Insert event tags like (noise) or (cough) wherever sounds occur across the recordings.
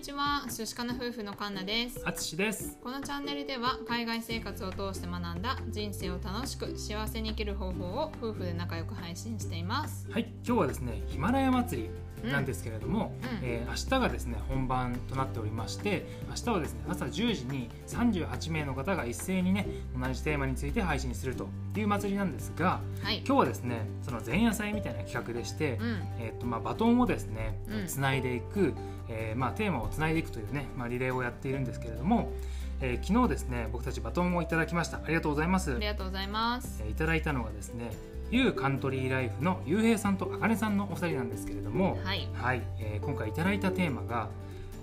にちは、寿司かな夫婦のカンナです。あつしです。このチャンネルでは海外生活を通して学んだ人生を楽しく幸せに生きる方法を夫婦で仲良く配信しています。はい、今日はですね、ヒマラヤ祭りなんですけれども、うんえー明日がですね本番となっておりまして、明日はですね朝10時に38名の方が一斉にね同じテーマについて配信するという祭りなんですが、はい。今日はですねその前夜祭みたいな企画でして、うん。えーとまあ、バトンをですねうんつないでいく、えーまあ、テーマをつないでいくというね、まあ、リレーをやっているんですけれども、えー昨日ですね僕たちバトンをいただきましたありがとうございますありがとうございます。えーいただいたのがですねユーカントリーライフのゆうへいさんとあかねさんのお二人なんですけれどもはい。はい、えー今回いただいたテーマが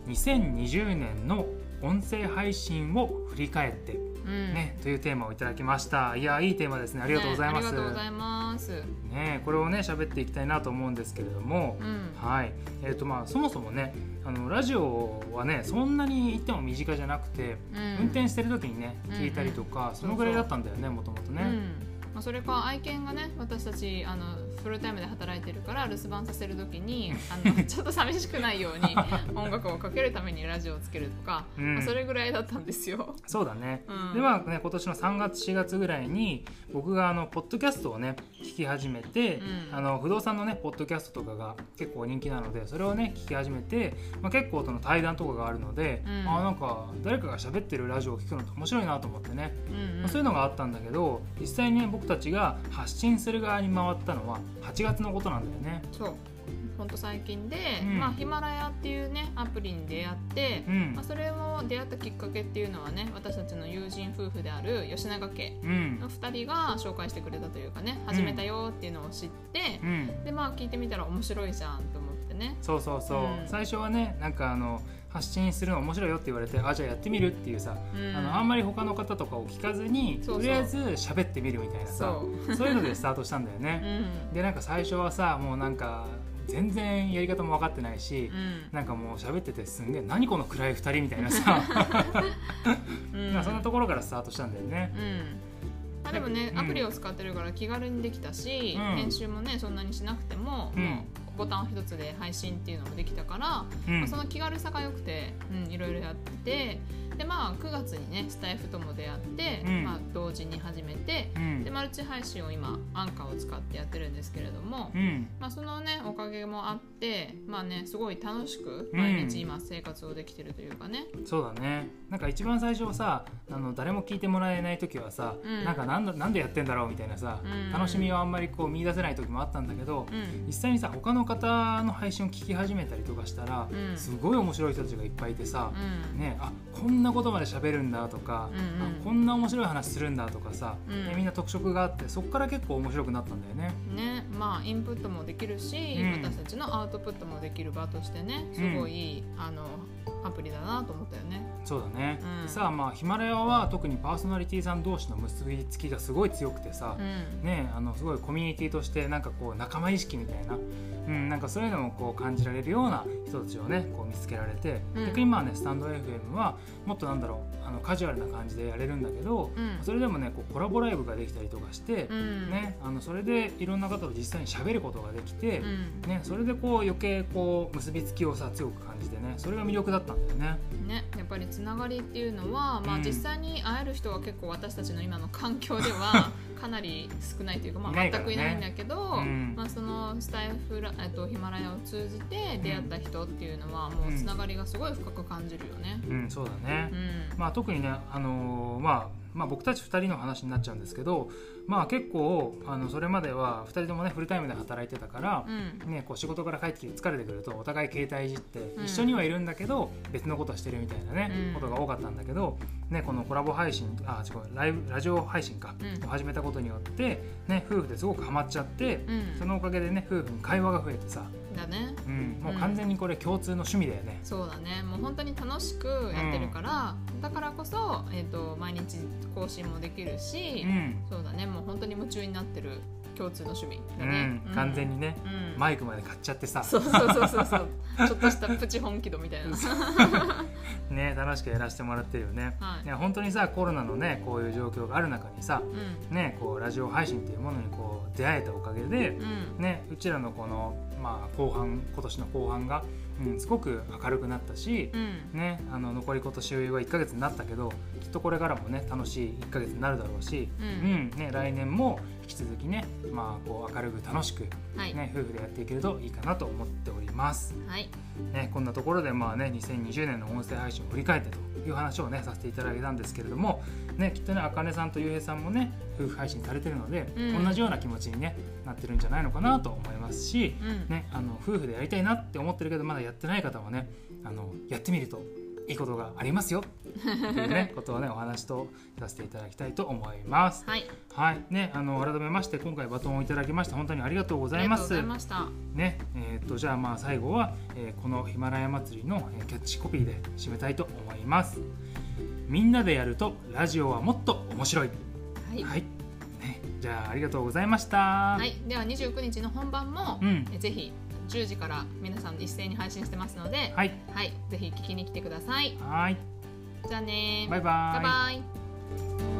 2020年の音声配信を振り返って、うん。ねというテーマをいただきましたいやいいテーマですねありがとうございます、ねありがとうございます。ねこれをね喋っていきたいなと思うんですけれども、うん。はいえーとまあ、そもそもねあのラジオはねそんなに言っても身近じゃなくて、うん。運転してる時にね聞いたりとか、うんそのぐらいだったんだよねもともとね。うんまあ、それか愛犬がね私たちあのフルタイムで働いてるから留守番させる時にあの (laughs) ちょっと寂しくないように (laughs) 音楽をかけるためにラジオをつけるとか、うん。まあ、それぐらいだったんですよ。そうだね、うん。でまあね今年の3月4月ぐらいに僕があのポッドキャストをね聞き始めて、うん。あの不動産のねポッドキャストとかが結構人気なのでそれをね聞き始めて、まあ、結構その対談とかがあるので、うん。あなんか誰かが喋ってるラジオを聞くのって面白いなと思ってね、うんうん。まあそういうのがあったんだけど実際にね僕たちが発信する側に回ったのは8月のことなんだよね。そう。本当最近で、うん。まあ、ヒマラヤっていうねアプリに出会って、うん。まあ、それを出会ったきっかけっていうのはね私たちの友人夫婦である吉永家うん。の2人が紹介してくれたというかね始めたよっていうのを知って、うん。でまあ聞いてみたら面白いじゃんと思ってね。そうそうそう、うん。最初はねなんかあの発信するの面白いよって言われてあじゃあやってみるっていうさ、うん。あのあんまり他の方とかを聞かずにとりあえず喋ってみるみたいなさそそういうのでスタートしたんだよう、うね。ん。でなんか最初はさもうなんか全然やり方も分かってないし、うん。なんかもう喋っててすんげえ何この暗い2人みたいなさ、(laughs) (laughs) うんまあそんなところからスタートしたんだよね。うん。まあ、でもね、うん。アプリを使ってるから気軽にできたし、うん。編集もねそんなにしなくても,、うん。もうボタン一つで配信っていうのもできたから、うん。まあ、その気軽さが良くて、うん、いろいろやっててでまあ9月にねスタイフとも出会って、うん。まあ、同時に始めてうん。でマルチ配信を今アンカーを使ってやってるんですけれども、うん。まあ、そのねおかげもあってまあねすごい楽しくうん。毎日今生活をできてるというかね、そうだね。なんか一番最初はさあの誰も聞いてもらえない時はさ、うん。なんかなんだなんでやってんだろうみたいなさ、うん。楽しみをあんまりこう見出せない時もあったんだけど、うん。実際にさ他の方の配信を聞き始めたりとかしたら、うん。すごい面白い人たちがいっぱいいてさ、うん。ね、あこんなことまで喋るんだとか、うんうん。あこんな面白い話するんだとかさ、うん。ねみんな特色があってそこから結構面白くなったんだよね。ねまあインプットもできるし、うん。私たちのアウトプットもできる場としてねすごい、あのアプリだなと思ったよね。そうだね、うん。さあまあヒマラヤは特にパーソナリティさん同士の結びつきがすごい強くてさ、うん。ね、あのすごいコミュニティとしてなんかこう仲間意識みたいな、うん、なんかそういうのもこう感じられるような人たちをねこう見つけられて、うん。逆にまあねスタンド FM はもっとなんだろう。のカジュアルな感じでやれるんだけど、うん。それでもねこうコラボライブができたりとかして、うん。ね、あのそれでいろんな方と実際に喋ることができて、うん。ね、それでこう余計こう結びつきをさ強く感じてねそれが魅力だったんだよね。ね、やっぱりつながりっていうのは、まあ、うん実際に会える人は結構私たちの今の環境では (laughs) かなり少ないというか、まあ、全くいないんだけど、うん。まあ、そのスタイフラ、えっと、ヒマラヤを通じて出会った人っていうのはもうつながりがすごい深く感じるよね。うん、そうだね、うん。まあ、特にね、あのーまあまあ、僕たち2人の話になっちゃうんですけど、まあ、結構あのそれまでは2人ともねフルタイムで働いてたから、うん。ね、こう仕事から帰ってきて疲れてくるとお互い携帯いじってうん。一緒にはいるんだけど別のことしてるみたいなね、うん。ことが多かったんだけど、ね、このコラボ配信あ違うライブラジオ配信か、うん。を始めたことによって、ね、夫婦ですごくハマっちゃって、うん。そのおかげでね夫婦に会話が増えてさ、だね。うん、もう完全にこれ共通の趣味だよね。そうだね。もう本当に楽しくやってるから、だからこそ、えー、と毎日更新もできるし、うん。そうだね。もう本当に夢中になってる共通の趣味だうね、ん、完全にね、うん。マイクまで買っちゃってさ。そうそうそうそうそう。(laughs) ちょっとしたプチ本気度みたいな。(laughs) ね楽しくやらせてもらってるよね。はい。いや本当にさコロナのねこういう状況がある中にさうん。ねこうラジオ配信っていうものにこう出会えたおかげで、うん。ねうちらのこのまあ後半今年の後半がうん、すごく明るくなったし、うん。ね、あの残り今年は1ヶ月になったけどきっとこれからもね楽しい1ヶ月になるだろうし、うんね、来年も引き続きね、まあ、こう明るく楽しく、はい、ね、夫婦でやっていけるといいかなと思っております。はい。ね、こんなところでまあね2020年の音声配信を振り返ってという話をねさせていただいたんですけれども、ね、きっとねあかねさんとゆうへいさんもね夫婦配信されてるので、うん。同じような気持ちに、ね、なってるんじゃないのかなと思いますし、うん。ね、あの夫婦でやりたいなって思ってるけどまだやってない方はねあのやってみるといいことがありますよ。っていうね (laughs) ことをねお話とさせていただきたいと思います。はい。はい。ね、あの改めまして今回バトンをいただきまして本当にありがとうございます。ありがとうございました。ねえー、とじゃあまあ最後は、えーこのヒマラヤ祭りの、えーキャッチコピーで締めたいと思います。みんなでやるとラジオはもっと面白い。はい、はい、ね、じゃあありがとうございました。はい、では29日の本番も、うん。えぜひ10時から皆さん一斉に配信してますので、はい。はい、ぜひ聞きに来てください。はい。じゃあねー。バイバイ。バイバイ